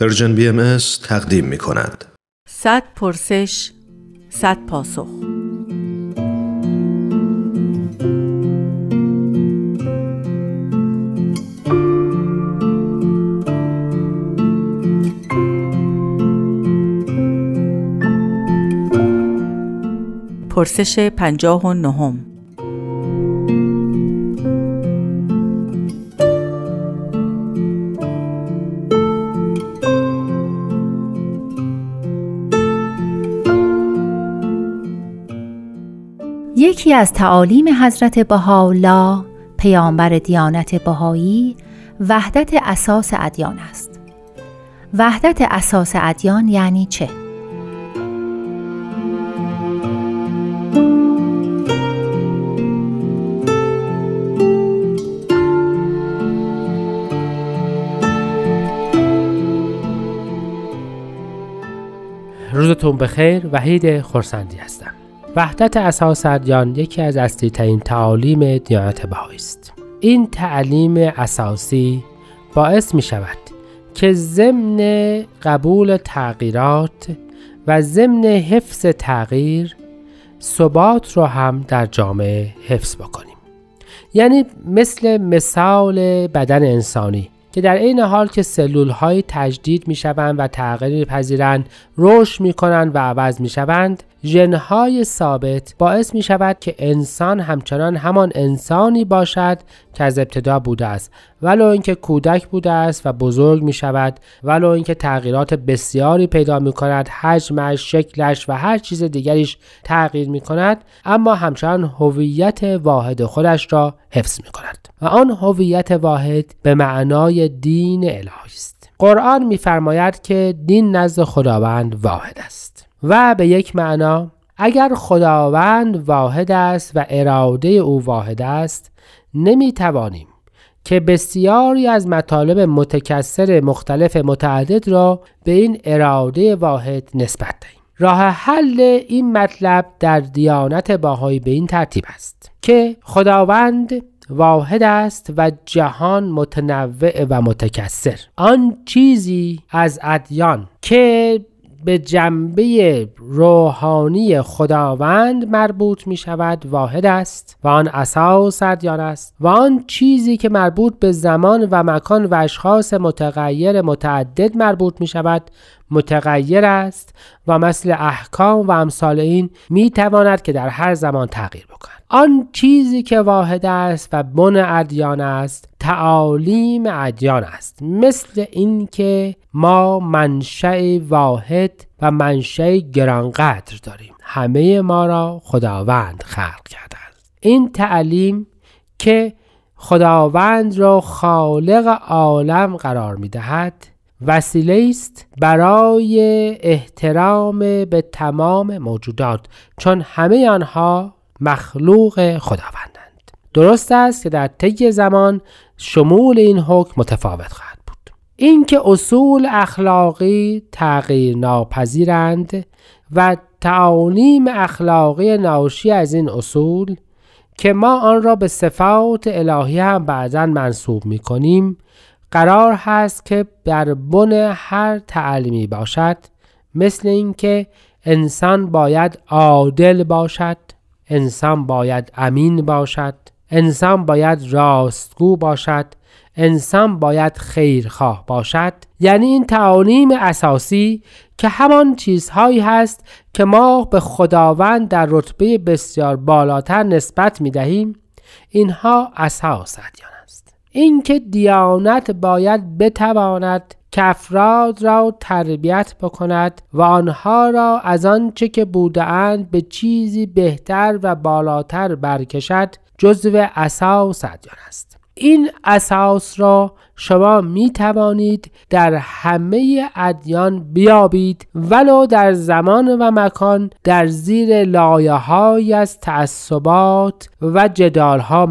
پرژن بی ام تقدیم می کند. صد پرسش صد پاسخ پرسش پنجاه و نهم یکی از تعالیم حضرت بهاءالله پیامبر دیانت بهایی وحدت اساس ادیان است. وحدت اساس ادیان یعنی چه؟ روزتون بخیر وحید خورسندی هستم وحدت اساس ادیان یکی از اصلی ترین تعالیم دیانت بهایی است. این تعلیم اساسی باعث می شود که ضمن قبول تغییرات و ضمن حفظ تغییر ثبات رو هم در جامعه حفظ بکنیم. یعنی مثل مثال بدن انسانی. که در عین حال که سلول های تجدید می شوند و تغییر پذیرند رشد می کنند و عوض می شوند ژنهای ثابت باعث می شود که انسان همچنان همان انسانی باشد که از ابتدا بوده است. ولو اینکه کودک بوده است و بزرگ می شود ولو اینکه تغییرات بسیاری پیدا می کند حجمش شکلش و هر چیز دیگریش تغییر می کند اما همچنان هویت واحد خودش را حفظ می کند و آن هویت واحد به معنای دین الهی است. قرآن میفرماید که دین نزد خداوند واحد است. و به یک معنا اگر خداوند واحد است و اراده او واحد است نمی توانیم که بسیاری از مطالب متکثر مختلف متعدد را به این اراده واحد نسبت دهیم. راه حل این مطلب در دیانت باهایی به این ترتیب است که خداوند واحد است و جهان متنوع و متکثر. آن چیزی از ادیان که به جنبه روحانی خداوند مربوط می شود واحد است و آن اساس ادیان است و آن چیزی که مربوط به زمان و مکان و اشخاص متغیر متعدد مربوط می شود متغیر است و مثل احکام و امثال این می تواند که در هر زمان تغییر بکند. آن چیزی که واحد است و بن ادیان است تعالیم ادیان است. مثل اینکه ما منشأ واحد و منشأ گرانقدر داریم. همه ما را خداوند خلق کرده است این تعلیم که خداوند را خالق عالم قرار می دهد وسیله است برای احترام به تمام موجودات. چون همه آنها مخلوق خداوندند. درست است که در طی زمان شمول این حکم متفاوت خواهد بود. اینکه اصول اخلاقی تغییر ناپذیرند و تعالیم اخلاقی ناشی از این اصول که ما آن را به صفات الهی هم بعدا منصوب می کنیم قرار هست که در بن هر تعلیمی باشد مثل اینکه انسان باید عادل باشد انسان باید امین باشد انسان باید راستگو باشد انسان باید خیرخواه باشد. یعنی این تعالیم اساسی که همان چیزهایی هست که ما به خداوند در رتبه بسیار بالاتر نسبت می دهیم اینها اساس ادیان است؟ اینکه دیانت باید بتواند که افراد را تربیت بکند و آنها را از آنچه که بودهاند به چیزی بهتر و بالاتر برکشد جزو اساس ادیان است. این اساس را شما می توانید در همه ادیان بیابید ولو در زمان و مکان در زیر لایه های از تعصبات و جدال ها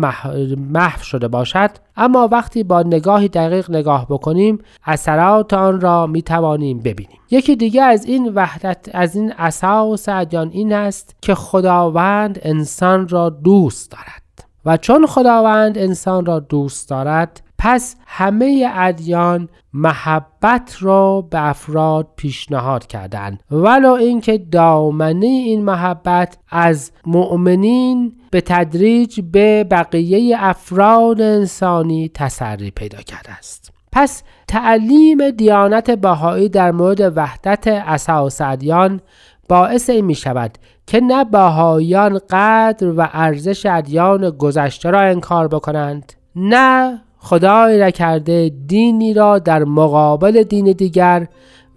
محو شده باشد. اما وقتی با نگاهی دقیق نگاه بکنیم اثرات آن را می توانیم ببینیم. یکی دیگه از این وحدت از این اساس ادیان این است که خداوند انسان را دوست دارد. و چون خداوند انسان را دوست دارد پس همه ادیان محبت را به افراد پیشنهاد کردند. ولو اینکه دامنه این محبت از مؤمنین به تدریج به بقیه افراد انسانی تسری پیدا کرده است. پس تعلیم دیانت بهایی در مورد وحدت اساس ادیان باعث این می شود که نه بهاییان قدر و ارزش ادیان گذشته را انکار بکنند نه خدای نکرده دینی را در مقابل دین دیگر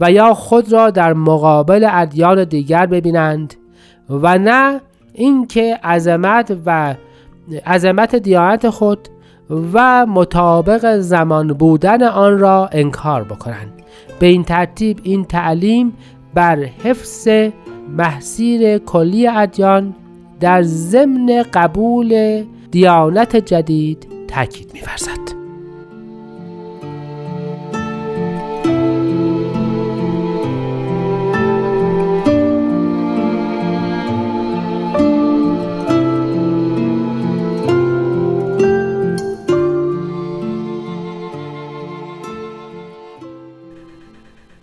و یا خود را در مقابل ادیان دیگر ببینند و نه اینکه عظمت و عظمت دیانت خود و مطابق زمان بودن آن را انکار بکنند. به این ترتیب این تعلیم بر حفظ محصیر کلی ادیان در ضمن قبول دیانت جدید تاکید می‌ورزد.